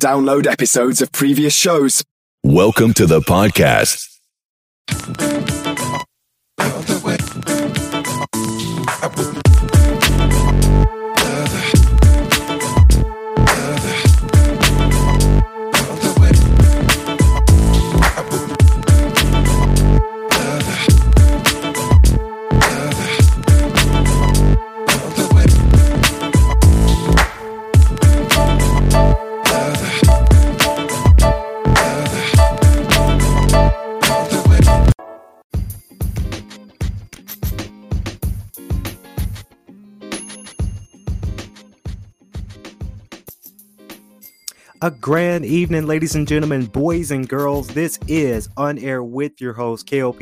Download episodes of previous shows. Welcome to the podcast. A grand evening, ladies and gentlemen, boys and girls. This is On Air with your host, KOP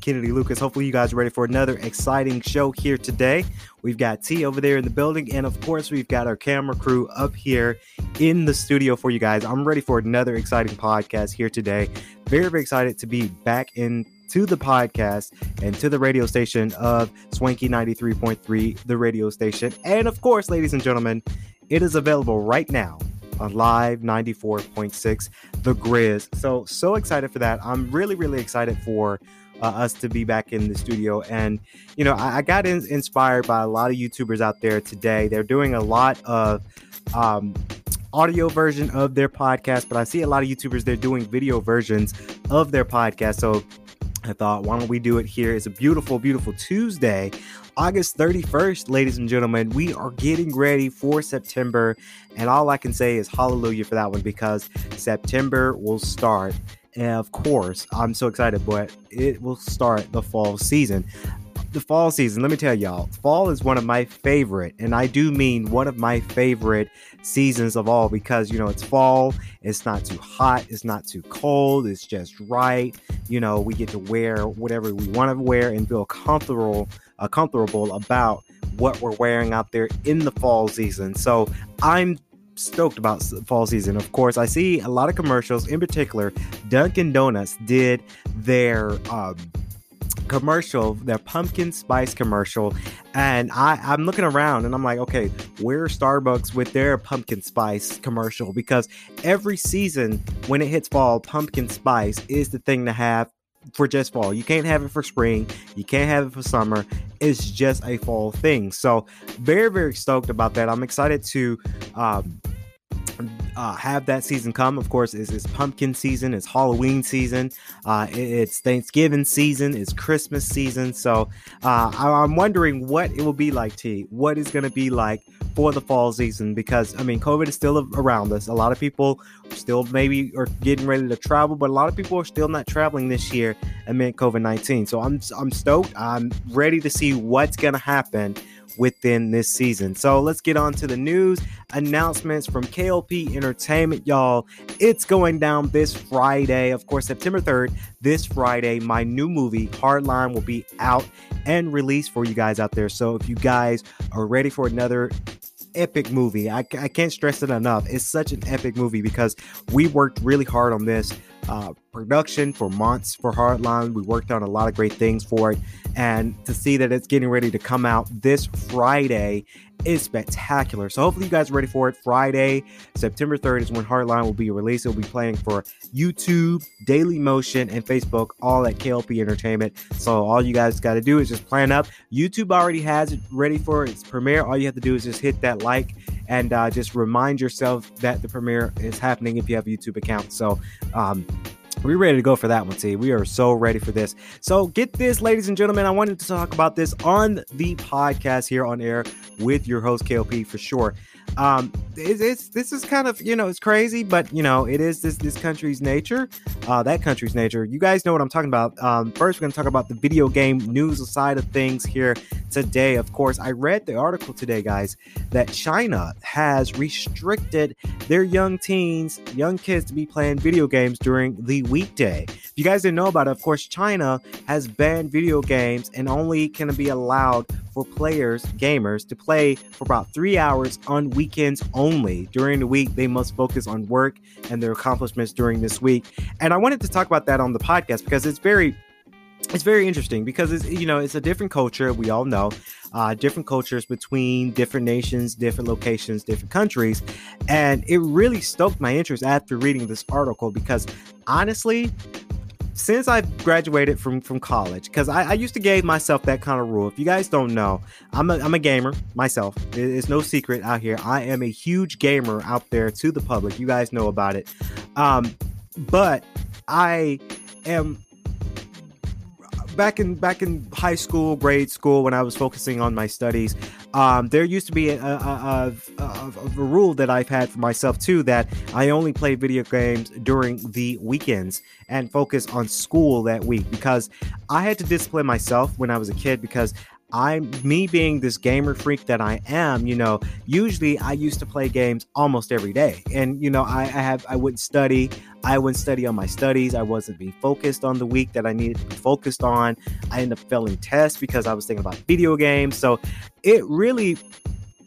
Kennedy Lucas. Hopefully, you guys are ready for another exciting show here today. We've got T over there in the building, and of course, we've got our camera crew up here in the studio for you guys. I'm ready for another exciting podcast here today. Very, very excited to be back in to the podcast and to the radio station of Swanky 93.3, the radio station. And of course, ladies and gentlemen, it is available right now on Live 94.6, The Grizz. So, so excited for that. I'm really, really excited for uh, us to be back in the studio. And, you know, I, I got in, inspired by a lot of YouTubers out there today. They're doing a lot of, um, audio version of their podcast, but I see a lot of YouTubers they're doing video versions of their podcast. So I thought, why don't we do it here? It's a beautiful, beautiful Tuesday, August 31st, ladies and gentlemen. We are getting ready for September, and all I can say is hallelujah for that one because September will start. And of course, I'm so excited, but it will start the fall season the fall season, let me tell y'all, fall is one of my favorite, and I do mean one of my favorite seasons of all because, you know, it's fall, it's not too hot, it's not too cold, it's just right. You know, we get to wear whatever we want to wear and feel comfortable, uh, comfortable about what we're wearing out there in the fall season. So I'm stoked about fall season. Of course, I see a lot of commercials. In particular, Dunkin' Donuts did their um, commercial, their pumpkin spice commercial, and I, I'm looking around and I'm like, okay, where's Starbucks with their pumpkin spice commercial? Because every season when it hits fall, pumpkin spice is the thing to have for just fall. You can't have it for spring. You can't have it for summer. It's just a fall thing. So very, very stoked about that. I'm excited to um, uh, have that season come. Of course, it's, pumpkin season, it's Halloween season, uh, it's Thanksgiving season, it's Christmas season. So uh, I, am wondering what it will be like, T. What is going to be like for the fall season? Because I mean, COVID is still around us. A lot of people still maybe are getting ready to travel, but a lot of people are still not traveling this year amid COVID 19. So I'm I'm stoked. I'm ready to see what's going to happen within this season. So let's get on to the news announcements from KLP Entertainment, y'all. It's going down this Friday, of course, September 3rd. This Friday, my new movie, Hardline, will be out and released for you guys out there. So if you guys are ready for another epic movie. I, I can't stress it enough. It's such an epic movie because we worked really hard on this uh, production for months for Hardline. We worked on a lot of great things for it. And to see that it's getting ready to come out this Friday is spectacular. So hopefully you guys are ready for it. Friday, September 3rd is when Hardline will be released. It'll be playing for YouTube, Daily Motion, and Facebook, all at KLP Entertainment. So all you guys got to do is just plan up. YouTube already has it ready for its premiere. All you have to do is just hit that like and uh, just remind yourself that the premiere is happening if you have a YouTube account. So um, we're ready to go for that one, T. We are so ready for this. So, get this, ladies and gentlemen. I wanted to talk about this on the podcast here on air with your host, KLP, for sure um it's, it's, this is kind of you know it's crazy but you know it is this this country's nature uh that country's nature. You guys know what i'm talking about. Um first we're going to talk about the video game news side of things here today. Of course i read the article today guys that china has restricted their young teens young kids to be playing video games during the weekday. If you guys didn't know about it of course china has banned video games and only can be allowed for players, gamers, to play for about three hours on weekends only. During the week, they must focus on work and their accomplishments during this week. And I wanted to talk about that on the podcast because it's very it's very interesting because it's you know it's a different culture we all know uh, different cultures between different nations different locations different countries and it really stoked my interest after reading this article because honestly since I've graduated from from college, because I, I, used to give myself that kind of rule. If you guys don't know, I'm a, I'm a gamer myself. It's no secret out here. I am a huge gamer out there to the public. You guys know about it. Um, but I am back in back in high school, grade school, when I was focusing on my studies, um, there used to be a, a, a, a, rule that I've had for myself too that I only play video games during the weekends and focus on school that week because I had to discipline myself when I was a kid because I'm me being this gamer freak that I am, you know, usually I used to play games almost every day. And, you know, I, I have I wouldn't study. I wouldn't study on my studies. I wasn't being focused on the week that I needed to be focused on. I ended up failing tests because I was thinking about video games. So it really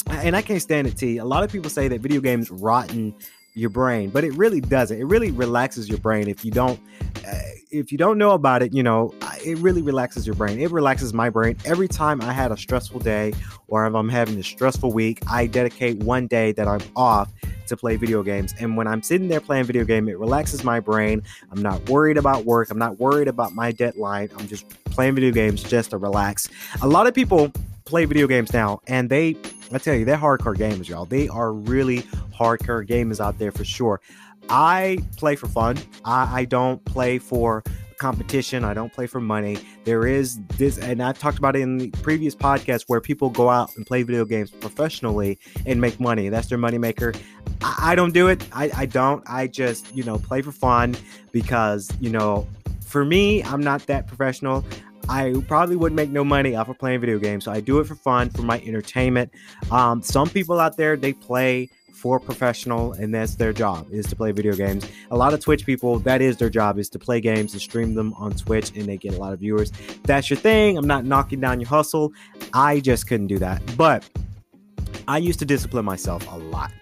and I can't stand it, T. A lot of people say that video games rotten your brain, but it really doesn't. It really relaxes your brain if you don't uh, if you don't know about it, you know, it really relaxes your brain. It relaxes my brain. Every time I had a stressful day or if I'm having a stressful week, I dedicate one day that I'm off to play video games. And when I'm sitting there playing video game, it relaxes my brain. I'm not worried about work. I'm not worried about my deadline. I'm just playing video games just to relax. A lot of people play video games now and they I tell you, they're hardcore gamers, y'all. They are really hardcore gamers out there for sure. I play for fun. I, I don't play for competition. I don't play for money. There is this, and I've talked about it in the previous podcast where people go out and play video games professionally and make money. That's their moneymaker. I, I don't do it. I, I don't. I just, you know, play for fun because, you know, for me, I'm not that professional. I probably wouldn't make no money off of playing video games. So I do it for fun, for my entertainment. Um, some people out there, they play for professional and that's their job is to play video games. A lot of twitch people that is their job is to play games and stream them on twitch and they get a lot of viewers. That's your thing. I'm not knocking down your hustle. I just couldn't do that. But i used to discipline myself a lot.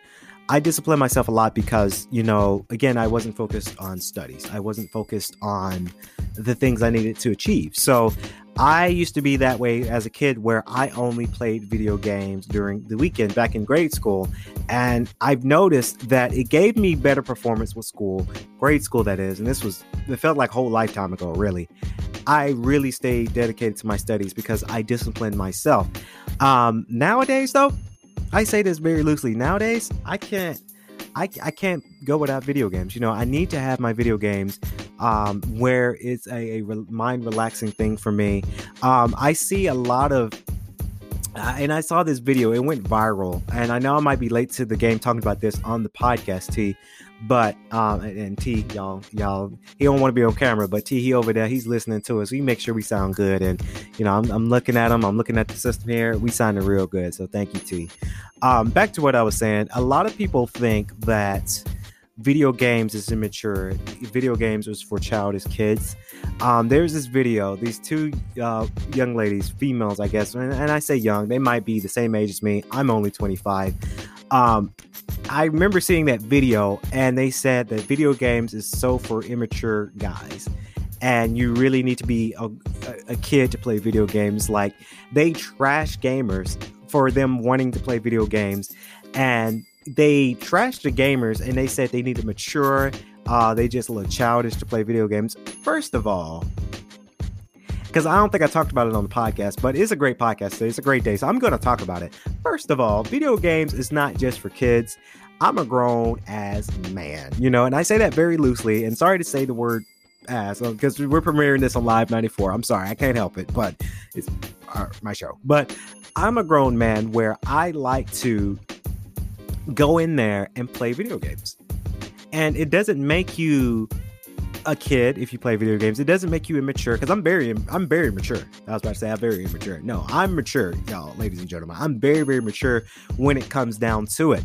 I discipline myself a lot because, you know, again, I wasn't focused on studies. I wasn't focused on the things I needed to achieve. So I used to be that way as a kid where I only played video games during the weekend back in grade school. And I've noticed that it gave me better performance with school, grade school, that is. And this was, it felt like a whole lifetime ago, really. I really stayed dedicated to my studies because I disciplined myself. Um, nowadays, though, I say this very loosely. Nowadays, I can't I, I can't go without video games. You know, I need to have my video games um, where it's a, a re- mind relaxing thing for me. Um, I see a lot of uh, and I saw this video, it went viral. And I know I might be late to the game talking about this on the podcast, T. But um and, T, y'all, y'all, he don't want to be on camera, but T, he over there, he's listening to us. We make sure we sound good. And you know, I'm, I'm looking at him, I'm looking at the system here. We sounding real good. So thank you, T. Um, back to what I was saying. A lot of people think that video games is immature. Video games was for childish kids. Um, there's this video. These two uh, young ladies, females, I guess, and, and, I say young, they might be the same age as me. I'm only 25. Um, I remember seeing that video, and they said that video games is so for immature guys. And you really need to be a, a kid to play video games. Like, they trash gamers for them wanting to play video games. And they trashed the gamers and they said they need to mature. Uh, they just look childish to play video games. First of all, because I don't think I talked about it on the podcast, but it's a great podcast. So it's a great day. So I'm going to talk about it. First of all, video games is not just for kids. I'm a grown ass man, you know, and I say that very loosely. And sorry to say the word ass because we're premiering this on Live 94. I'm sorry, I can't help it, but it's my show. But I'm a grown man where I like to go in there and play video games. And it doesn't make you a kid if you play video games. It doesn't make you immature because I'm very I'm very mature. I was about to say I'm very immature. No, I'm mature, y'all, ladies and gentlemen. I'm very very mature when it comes down to it.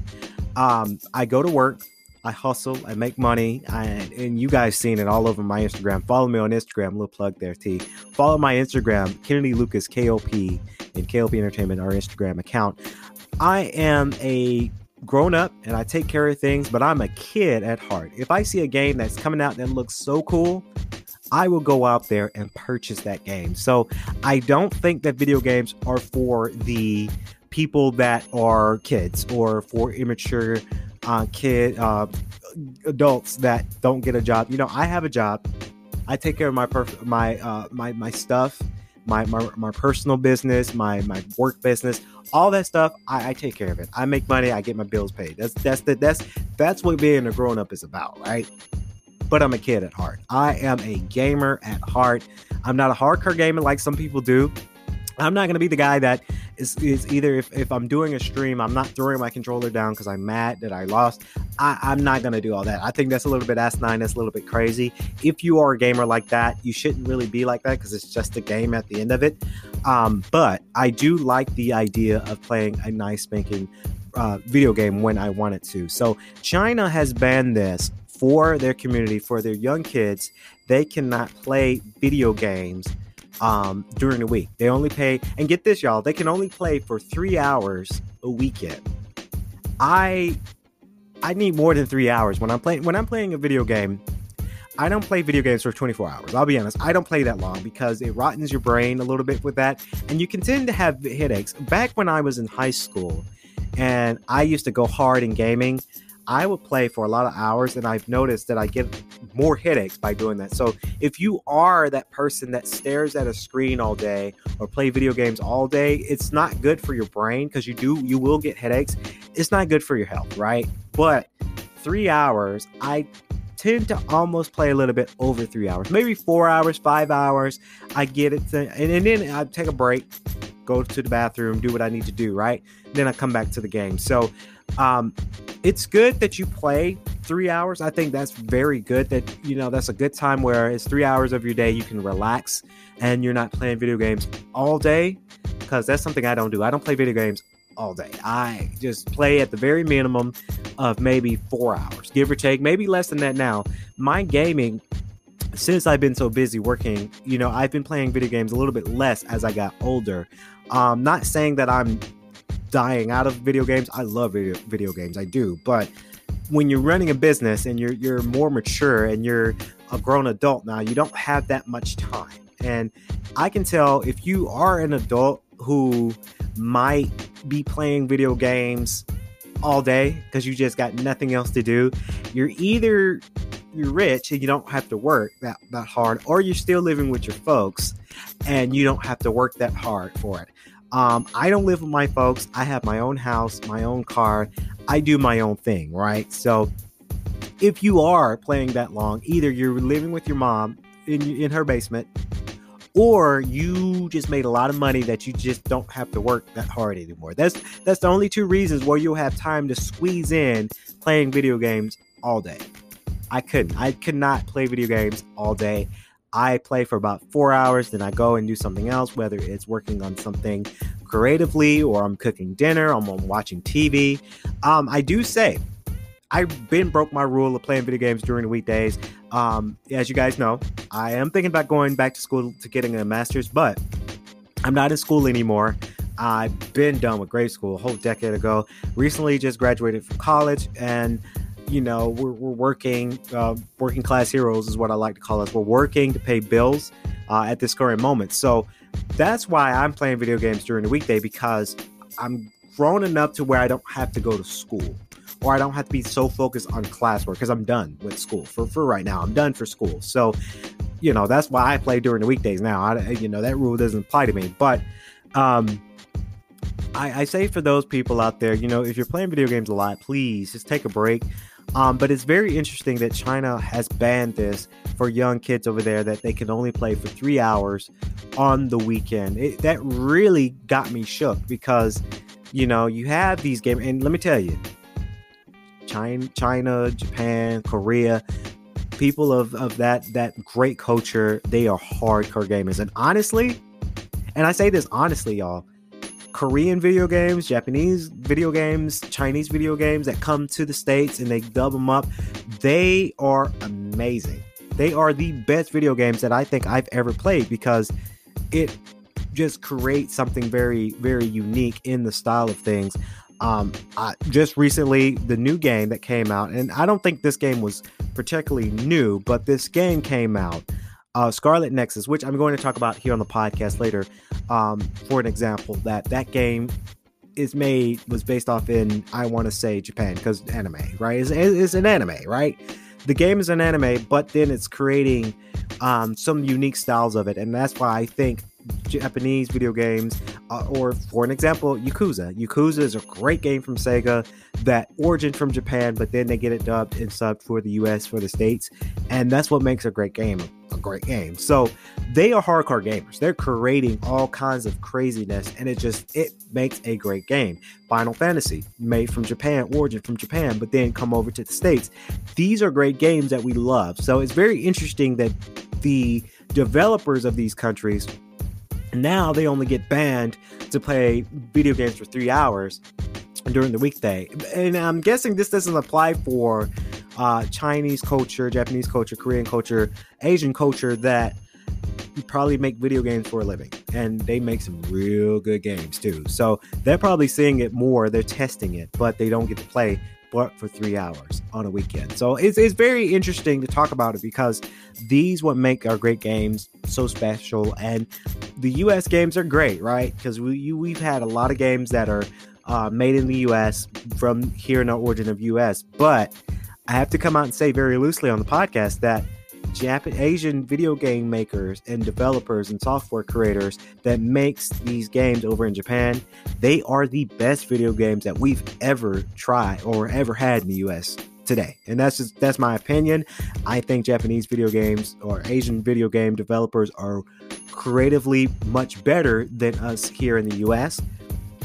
Um, I go to work. I hustle, I make money, and, and you guys seen it all over my Instagram. Follow me on Instagram, little plug there, T. Follow my Instagram, Kennedy Lucas KOP and KOP Entertainment, our Instagram account. I am a grown up and I take care of things, but I'm a kid at heart. If I see a game that's coming out that looks so cool, I will go out there and purchase that game. So I don't think that video games are for the people that are kids or for immature uh, kid uh, adults that don't get a job. You know, I have a job. I take care of my perf- my uh, my my stuff, my, my my personal business, my my work business, all that stuff. I, I take care of it. I make money. I get my bills paid. That's that's the that's that's what being a grown up is about, right? But I'm a kid at heart. I am a gamer at heart. I'm not a hardcore gamer like some people do. I'm not going to be the guy that is, is either if, if I'm doing a stream, I'm not throwing my controller down because I'm mad that I lost. I, I'm not going to do all that. I think that's a little bit asinine. That's a little bit crazy. If you are a gamer like that, you shouldn't really be like that because it's just a game at the end of it. Um, but I do like the idea of playing a nice spanking uh, video game when I want it to. So China has banned this for their community, for their young kids. They cannot play video games um, during the week. They only pay, and get this, y'all, they can only play for three hours a weekend. I I need more than three hours when I'm playing when I'm playing a video game. I don't play video games for 24 hours. I'll be honest. I don't play that long because it rottens your brain a little bit with that, and you can tend to have headaches. Back when I was in high school, and I used to go hard in gaming. I would play for a lot of hours, and I've noticed that I get more headaches by doing that. So, if you are that person that stares at a screen all day or play video games all day, it's not good for your brain because you do you will get headaches. It's not good for your health, right? But three hours, I tend to almost play a little bit over three hours, maybe four hours, five hours. I get it, to, and, and then I take a break, go to the bathroom, do what I need to do, right? Then I come back to the game. So um, it's good that you play three hours. I think that's very good. That you know that's a good time where it's three hours of your day you can relax and you're not playing video games all day because that's something I don't do. I don't play video games all day. I just play at the very minimum of maybe four hours, give or take, maybe less than that now. My gaming, since I've been so busy working, you know, I've been playing video games a little bit less as I got older. Um, not saying that I'm dying out of video games. I love video, video games, I do. But when you're running a business and you're you're more mature and you're a grown adult now, you don't have that much time. And I can tell if you are an adult who might be playing video games all day because you just got nothing else to do, you're either you're rich and you don't have to work that, that hard, or you're still living with your folks and you don't have to work that hard for it. Um, I don't live with my folks. I have my own house, my own car. I do my own thing, right? So if you are playing that long, either you're living with your mom in in her basement, or you just made a lot of money that you just don't have to work that hard anymore. That's that's the only two reasons where you'll have time to squeeze in playing video games all day. I couldn't. I could not play video games all day. I play for about four hours, then I go and do something else, whether it's working on something creatively or I'm cooking dinner, I'm watching TV. Um, I do say I've been broke my rule of playing video games during the weekdays. Um, as you guys know, I am thinking about going back to school to getting a master's, but I'm not in school anymore. I've been done with grade school a whole decade ago. Recently, just graduated from college, and you know we're, we're working uh, working class heroes is what i like to call us. We're working to pay bills uh, at this current moment. So that's why i'm playing video games during the weekday because i'm grown enough to where i don't have to go to school or i don't have to be so focused on classwork because i'm done with school for, for right now. I'm done for school. So you know that's why i play during the weekdays now. I, you know that rule doesn't apply to me. But um I, I say for those people out there, you know, if you're playing video games a lot, please just take a break. Um, but it's very interesting that China has banned this for young kids over there that they can only play for three hours on the weekend. It, that really got me shook because, you know, you have these games, and let me tell you, China, China, Japan, Korea, people of, of that that great culture, they are hardcore gamers. And honestly, and I say this honestly, y'all, Korean video games, Japanese video games, Chinese video games that come to the States and they dub them up, they are amazing. They are the best video games that I think I've ever played because it just creates something very, very unique in the style of things. Um, I, just recently, the new game that came out, and I don't think this game was particularly new, but this game came out uh, Scarlet Nexus, which I'm going to talk about here on the podcast later. Um, for an example, that that game is made was based off in I want to say Japan because anime, right? It's, it's an anime, right? The game is an anime, but then it's creating um, some unique styles of it, and that's why I think Japanese video games, uh, or for an example, Yakuza. Yakuza is a great game from Sega that origin from Japan, but then they get it dubbed and subbed for the US, for the States. And that's what makes a great game a great game. So they are hardcore gamers. They're creating all kinds of craziness, and it just it makes a great game. Final Fantasy, made from Japan, origin from Japan, but then come over to the States. These are great games that we love. So it's very interesting that the developers of these countries now they only get banned to play video games for three hours during the weekday. And I'm guessing this doesn't apply for uh, Chinese culture, Japanese culture, Korean culture, Asian culture that probably make video games for a living and they make some real good games too. So they're probably seeing it more, they're testing it, but they don't get to play but for three hours on a weekend. So it's, it's very interesting to talk about it because these what make our great games so special. And the US games are great, right? Because we you, we've had a lot of games that are uh, made in the US from here in the origin of US, but I have to come out and say very loosely on the podcast that Japan Asian video game makers and developers and software creators that makes these games over in Japan, they are the best video games that we've ever tried or ever had in the US today. And that's just that's my opinion. I think Japanese video games or Asian video game developers are creatively much better than us here in the US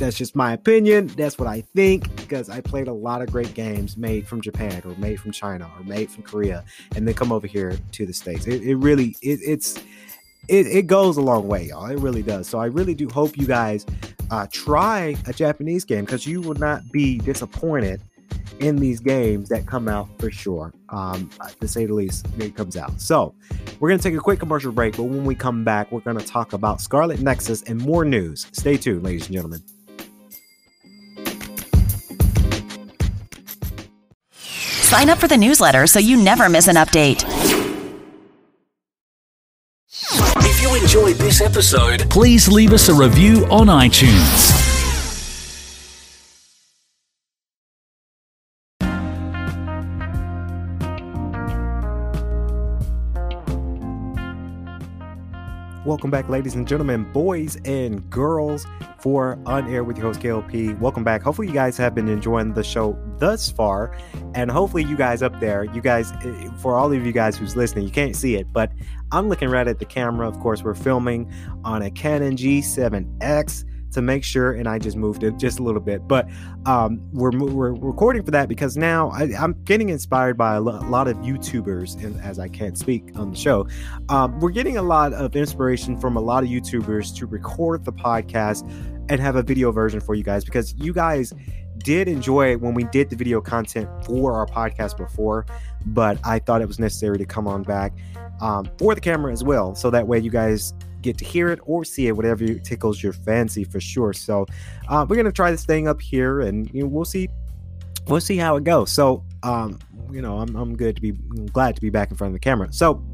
that's just my opinion. That's what I think because I played a lot of great games made from Japan or made from China or made from Korea, and then come over here to the states. It, it really it, it's it, it goes a long way, y'all. It really does. So I really do hope you guys uh, try a Japanese game because you will not be disappointed in these games that come out for sure. Um, to say the least, it comes out. So we're gonna take a quick commercial break, but when we come back, we're gonna talk about Scarlet Nexus and more news. Stay tuned, ladies and gentlemen. Sign up for the newsletter so you never miss an update. If you enjoyed this episode, please leave us a review on iTunes. Welcome back, ladies and gentlemen, boys and girls, for On Air with your host, KLP. Welcome back. Hopefully, you guys have been enjoying the show thus far. And hopefully, you guys up there, you guys, eh, for all of you guys who's listening, you can't see it, but I'm looking right at the camera. Of course, we're filming on a Canon G7X to make sure, and I just moved it just a little bit, but um, we're, we're recording for that because now I, am getting inspired by a lot of YouTubers, and as I can't speak on the show, um, we're getting a lot of inspiration from a lot of YouTubers to record the podcast and have a video version for you guys because you guys did enjoy it when we did the video content for our podcast before, but I thought it was necessary to come on back um, for the camera as well. So that way you guys get to hear it or see it, whatever tickles your fancy for sure. So uh, we're gonna try this thing up here, and you know, we'll see. We'll see how it goes. So, um, you know, I'm, I'm good to be I'm glad to be back in front of the camera. So,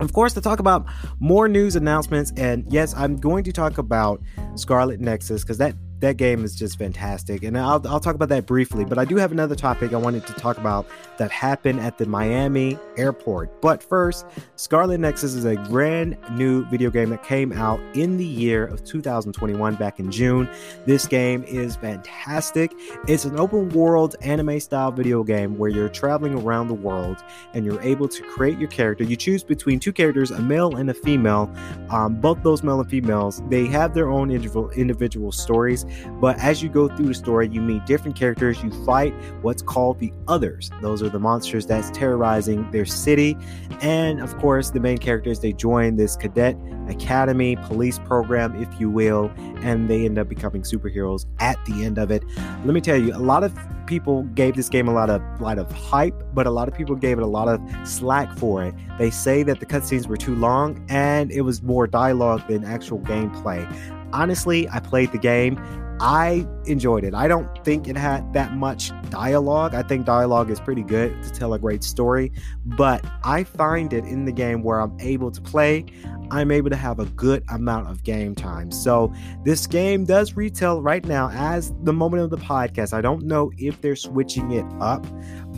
of course, to talk about more news announcements, and yes, I'm going to talk about Scarlet Nexus because that that game is just fantastic. And I'll, I'll talk about that briefly, but I do have another topic I wanted to talk about that happened at the Miami airport. But first, Scarlet Nexus is a brand new video game that came out in the year of 2021, back in June. This game is fantastic. It's an open world anime style video game where you're traveling around the world and you're able to create your character. You choose between two characters, a male and a female. Um, both those male and females, they have their own individual, individual stories but as you go through the story, you meet different characters. You fight what's called the others. Those are the monsters that's terrorizing their city. And of course, the main characters, they join this cadet academy, police program, if you will, and they end up becoming superheroes at the end of it. Let me tell you, a lot of people gave this game a lot of lot of hype, but a lot of people gave it a lot of slack for it. They say that the cutscenes were too long and it was more dialogue than actual gameplay. honestly, I played the game. I enjoyed it. I don't think it had that much dialogue. I think dialogue is pretty good to tell a great story, but I find it in the game where I'm able to play, I'm able to have a good amount of game time. So this game does retail right now as the moment of the podcast. I don't know if they're switching it up,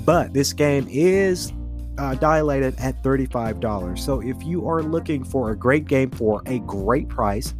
but this game is uh, dilated at $35. So if you are looking for a great game for a great price,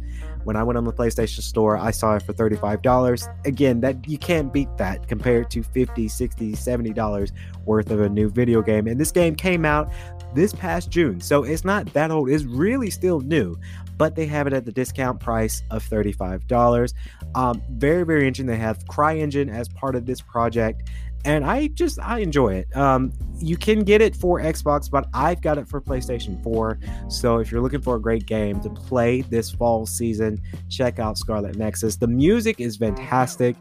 when I went on the PlayStation Store, I saw it for $35. Again, that you can't beat that compared to $50, $60, 70 dollars worth of a new video game. And this game came out this past June. So it's not that old. It's really still new, but they have it at the discount price of $35. Um, very, very interesting. They have CryEngine as part of this project and I just I enjoy it. Um, you can get it for Xbox, but I've got it for PlayStation 4. So if you're looking for a great game to play this fall season, check out Scarlet Nexus. The music is fantastic.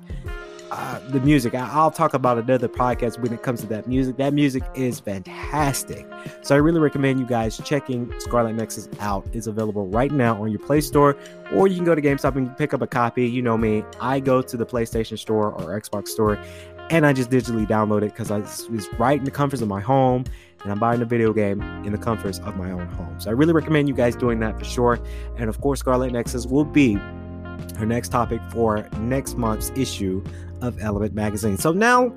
Uh, the music, I, will talk about another podcast when it comes to that music. That music is fantastic. So I really recommend you guys checking Scarlet Nexus out. It's available right now on your Play Store, or you can go to GameStop and pick up a copy. You know me, I go to the PlayStation Store or Xbox Store and I just digitally download it because I was right in the comforts of my home and I'm buying a video game in the comforts of my own home. So I really recommend you guys doing that for sure. And of course, Scarlet Nexus will be our next topic for next month's issue of Element Magazine. So now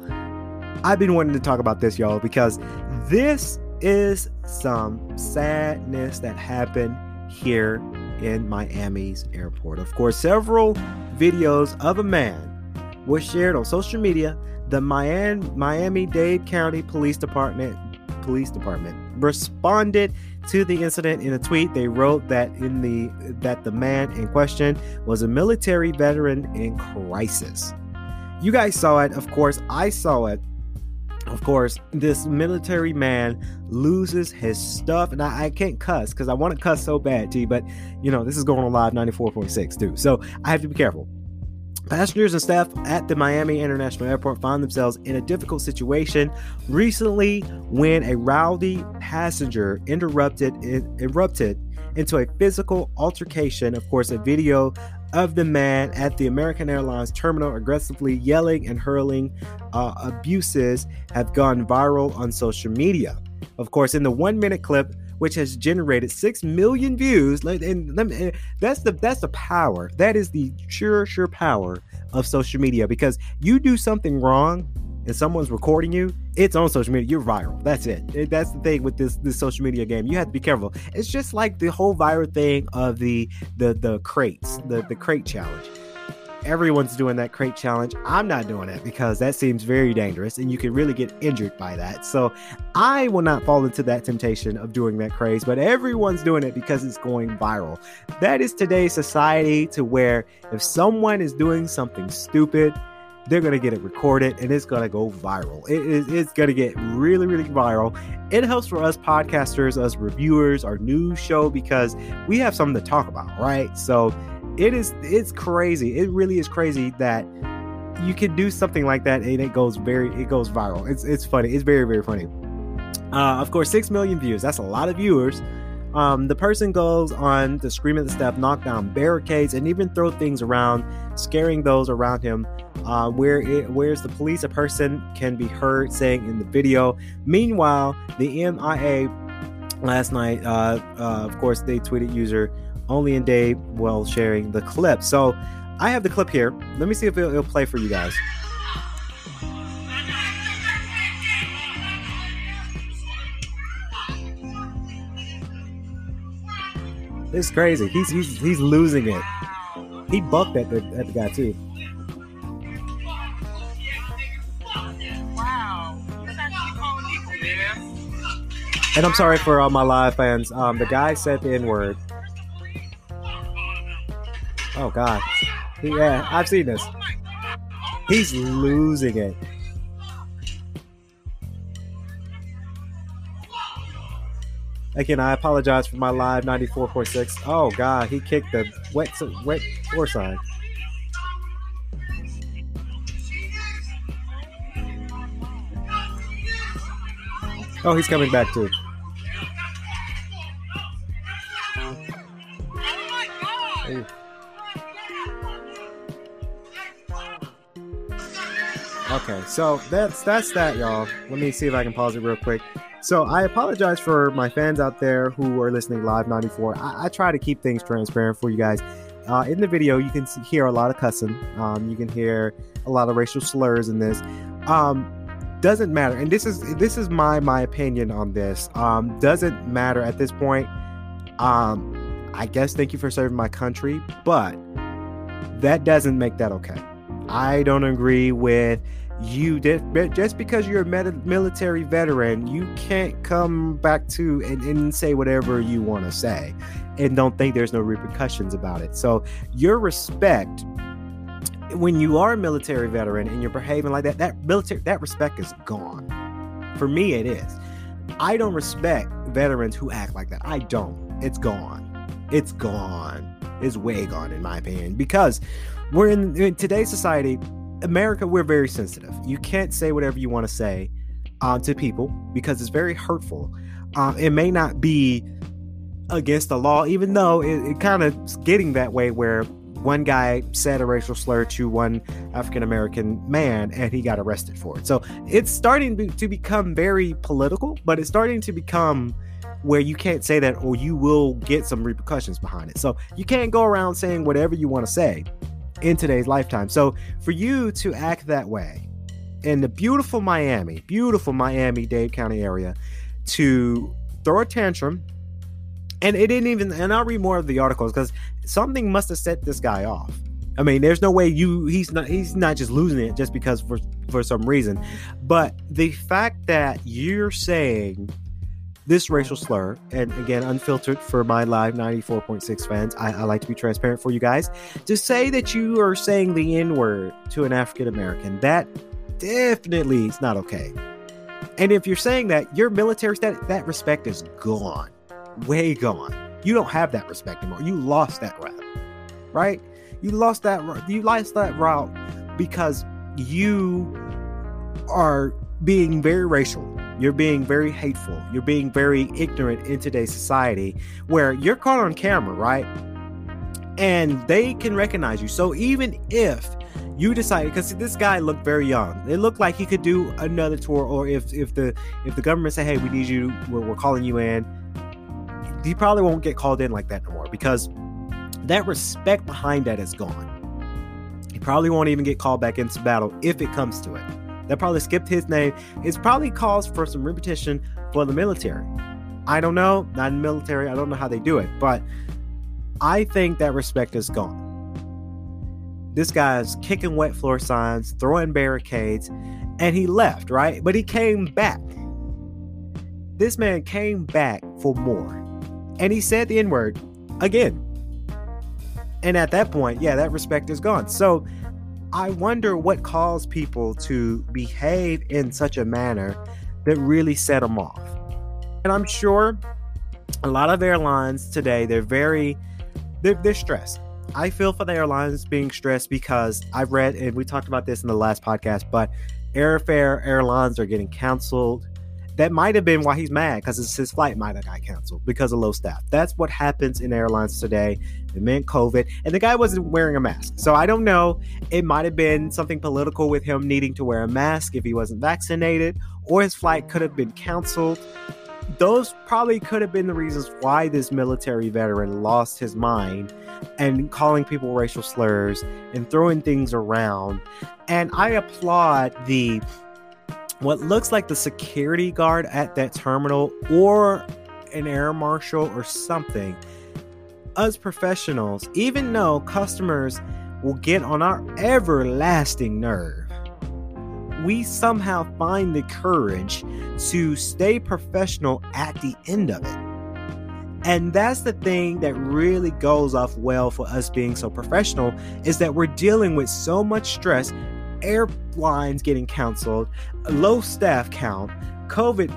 I've been wanting to talk about this, y'all, because this is some sadness that happened here in Miami's airport. Of course, several videos of a man was shared on social media the Miami Dade County Police Department Police Department responded to the incident in a tweet. They wrote that in the that the man in question was a military veteran in crisis. You guys saw it, of course. I saw it. Of course, this military man loses his stuff, and I, I can't cuss because I want to cuss so bad, T. But you know, this is going on live 94.6 too, so I have to be careful. Passengers and staff at the Miami International Airport found themselves in a difficult situation recently when a rowdy passenger interrupted erupted into a physical altercation. Of course, a video of the man at the American Airlines terminal aggressively yelling and hurling uh, abuses have gone viral on social media. Of course, in the one minute clip, which has generated six million views. And that's the that's the power. That is the sure sure power of social media because you do something wrong and someone's recording you, it's on social media. You're viral. That's it. That's the thing with this this social media game. You have to be careful. It's just like the whole viral thing of the the the crates, the the crate challenge everyone's doing that crate challenge. I'm not doing it because that seems very dangerous and you can really get injured by that. So I will not fall into that temptation of doing that craze, but everyone's doing it because it's going viral. That is today's society to where if someone is doing something stupid, they're going to get it recorded and it's going to go viral. It is, it's going to get really, really viral. It helps for us podcasters, us reviewers, our news show, because we have something to talk about, right? So it is it's crazy. It really is crazy that you can do something like that and it goes very it goes viral. It's it's funny. It's very very funny. Uh, of course, six million views. That's a lot of viewers. Um, the person goes on to scream at the staff, knock down barricades, and even throw things around, scaring those around him. Uh, where it, where's the police? A person can be heard saying in the video. Meanwhile, the MIA last night, uh, uh, of course, they tweeted user only in Dade while sharing the clip. So I have the clip here. Let me see if it'll, it'll play for you guys. It's crazy. He's he's he's losing it. He bucked at the at the guy too. Wow. And I'm sorry for all my live fans. Um, the guy said the N word. Oh God. Yeah, I've seen this. He's losing it. Again, I apologize for my live 94.6. Oh God, he kicked the wet wet floor. Oh, he's coming back too. Okay, so that's that's that, y'all. Let me see if I can pause it real quick. So I apologize for my fans out there who are listening live 94. I, I try to keep things transparent for you guys. Uh, in the video, you can see, hear a lot of cussing. Um, you can hear a lot of racial slurs in this. Um, doesn't matter, and this is this is my my opinion on this. Um, doesn't matter at this point. Um, I guess thank you for serving my country, but that doesn't make that okay. I don't agree with you just because you're a military veteran you can't come back to and, and say whatever you want to say and don't think there's no repercussions about it. So your respect when you are a military veteran and you're behaving like that that military that respect is gone. For me it is. I don't respect veterans who act like that. I don't. It's gone. It's gone. It's way gone in my opinion because we're in, in today's society America, we're very sensitive. You can't say whatever you want to say uh, to people because it's very hurtful. Uh, it may not be against the law, even though it, it kind of getting that way where one guy said a racial slur to one African American man and he got arrested for it. So it's starting to become very political, but it's starting to become where you can't say that or you will get some repercussions behind it. So you can't go around saying whatever you want to say in today's lifetime. So for you to act that way in the beautiful Miami, beautiful Miami Dade County area, to throw a tantrum, and it didn't even, and I'll read more of the articles because something must have set this guy off. I mean, there's no way you he's not he's not just losing it just because for for some reason, but the fact that you're saying this racial slur, and again, unfiltered for my live 94.6 fans, I, I like to be transparent for you guys. To say that you are saying the N word to an African American, that definitely is not okay. And if you're saying that, your military that that respect is gone, way gone. You don't have that respect anymore. You lost that route, right? You lost that. You lost that route because you are being very racial you're being very hateful. You're being very ignorant in today's society where you're caught on camera, right? And they can recognize you. So even if you decide because this guy looked very young it looked like he could do another tour or if if the if the government say hey we need you we're, we're calling you in he probably won't get called in like that no more because that respect behind that is gone he probably won't even get called back into battle if it comes to it that probably skipped his name. It's probably cause for some repetition for the military. I don't know, not in the military. I don't know how they do it, but I think that respect is gone. This guy's kicking wet floor signs, throwing barricades, and he left, right? But he came back. This man came back for more. And he said the N word again. And at that point, yeah, that respect is gone. So I wonder what caused people to behave in such a manner that really set them off. And I'm sure a lot of airlines today, they're very, they're, they're stressed. I feel for the airlines being stressed because I've read, and we talked about this in the last podcast, but airfare airlines are getting canceled that might have been why he's mad because his flight might have got canceled because of low staff. That's what happens in airlines today. It meant COVID, and the guy wasn't wearing a mask. So I don't know. It might have been something political with him needing to wear a mask if he wasn't vaccinated, or his flight could have been canceled. Those probably could have been the reasons why this military veteran lost his mind and calling people racial slurs and throwing things around. And I applaud the what looks like the security guard at that terminal or an air marshal or something, us professionals, even though customers will get on our everlasting nerve, we somehow find the courage to stay professional at the end of it. And that's the thing that really goes off well for us being so professional is that we're dealing with so much stress airlines getting canceled, low staff count, COVID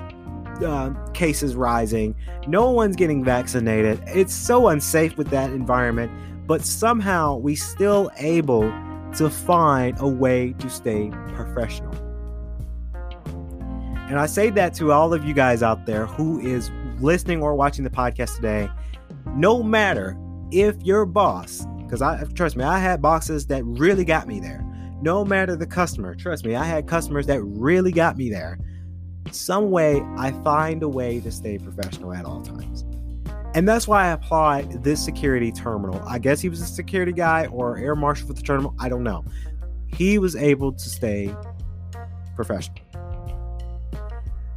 uh, cases rising, no one's getting vaccinated. It's so unsafe with that environment, but somehow we still able to find a way to stay professional. And I say that to all of you guys out there who is listening or watching the podcast today. No matter if your boss, because I trust me, I had bosses that really got me there no matter the customer. Trust me, I had customers that really got me there. Some way, I find a way to stay professional at all times. And that's why I applied this security terminal. I guess he was a security guy or air marshal for the terminal. I don't know. He was able to stay professional.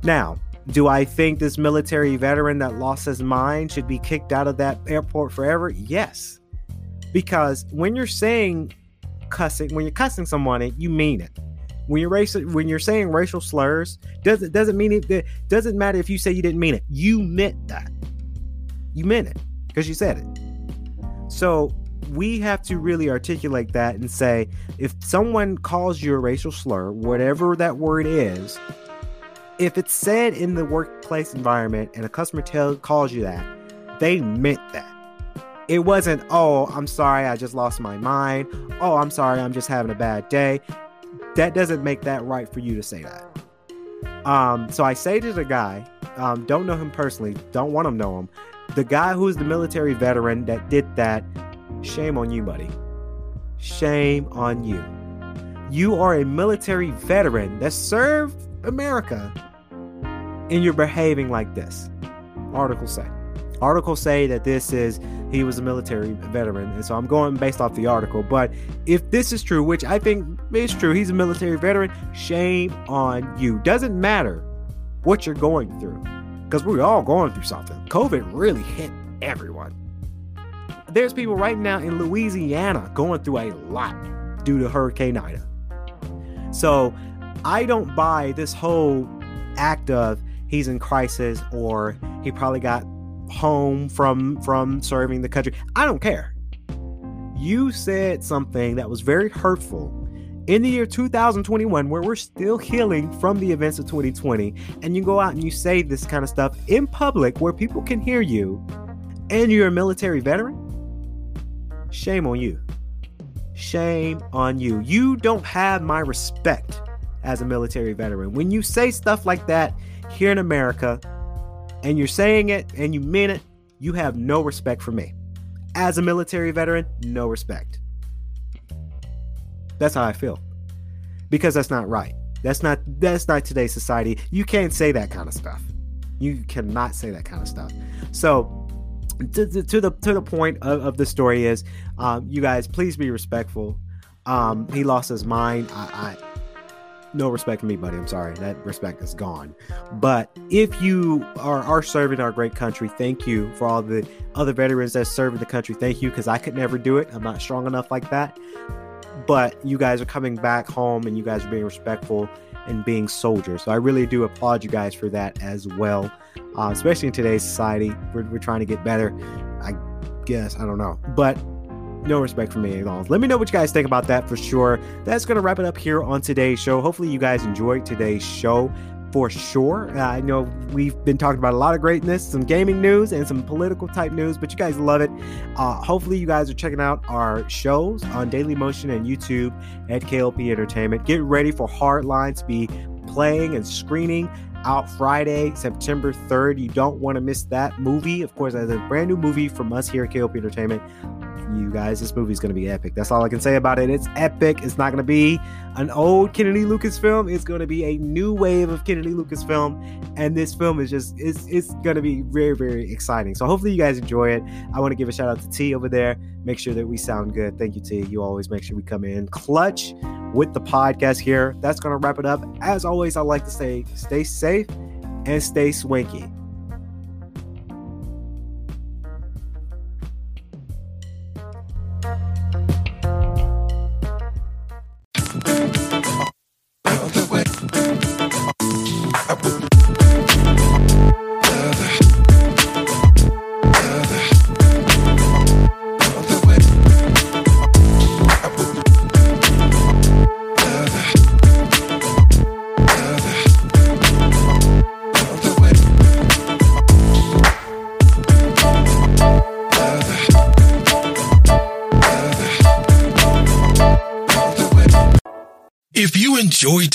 Now, do I think this military veteran that lost his mind should be kicked out of that airport forever? Yes. Because when you're saying cussing, when you're cussing someone, you mean it. When you're racial, when you're saying racial slurs, doesn't doesn't mean it. Doesn't matter if you say you didn't mean it. You meant that. You meant it because you said it. So we have to really articulate that and say if someone calls you a racial slur, whatever that word is, if it's said in the workplace environment and a customer tell, calls you that, they meant that. It wasn't, oh, I'm sorry, I just lost my mind. Oh, I'm sorry, I'm just having a bad day. That doesn't make that right for you to say that. Um, so I say to the guy, um, don't know him personally, don't want to know him. The guy who's the military veteran that did that, shame on you, buddy. Shame on you. You are a military veteran that served America and you're behaving like this. Articles say. Articles say that this is he was a military veteran, and so I'm going based off the article. But if this is true, which I think is true, he's a military veteran. Shame on you. Doesn't matter what you're going through, because we're all going through something. COVID really hit everyone. There's people right now in Louisiana going through a lot due to Hurricane Ida. So I don't buy this whole act of he's in crisis or he probably got home from from serving the country. I don't care. You said something that was very hurtful in the year 2021 where we're still healing from the events of 2020 and you go out and you say this kind of stuff in public where people can hear you and you're a military veteran shame on you shame on you you don't have my respect as a military veteran when you say stuff like that here in America and you're saying it and you mean it, you have no respect for me. As a military veteran, no respect. That's how I feel. Because that's not right. That's not that's not today's society. You can't say that kind of stuff. You cannot say that kind of stuff. So to, to, to the to the point of, of the story is um, you guys please be respectful. Um, he lost his mind. I, I no respect for me, buddy. I'm sorry. That respect is gone. But if you are, are serving our great country, thank you for all the other veterans that serve in the country. Thank you because I could never do it. I'm not strong enough like that. But you guys are coming back home and you guys are being respectful and being soldiers. So I really do applaud you guys for that as well, uh, especially in today's society. We're, we're trying to get better. I guess. I don't know. But no respect for me at all. Let me know what you guys think about that for sure. That's going to wrap it up here on today's show. Hopefully, you guys enjoyed today's show for sure. Uh, I know we've been talking about a lot of greatness, some gaming news, and some political type news, but you guys love it. Uh, hopefully, you guys are checking out our shows on Dailymotion and YouTube at KLP Entertainment. Get ready for Hardline to be playing and screening out Friday, September 3rd. You don't want to miss that movie. Of course, as a brand new movie from us here at KLP Entertainment you guys. This movie is going to be epic. That's all I can say about it. It's epic. It's not going to be an old Kennedy Lucas film. It's going to be a new wave of Kennedy Lucas film. And this film is just, it's, it's going to be very, very exciting. So hopefully you guys enjoy it. I want to give a shout out to T over there. Make sure that we sound good. Thank you, T. You always make sure we come in clutch with the podcast here. That's going to wrap it up. As always, I like to say, stay safe and stay swanky.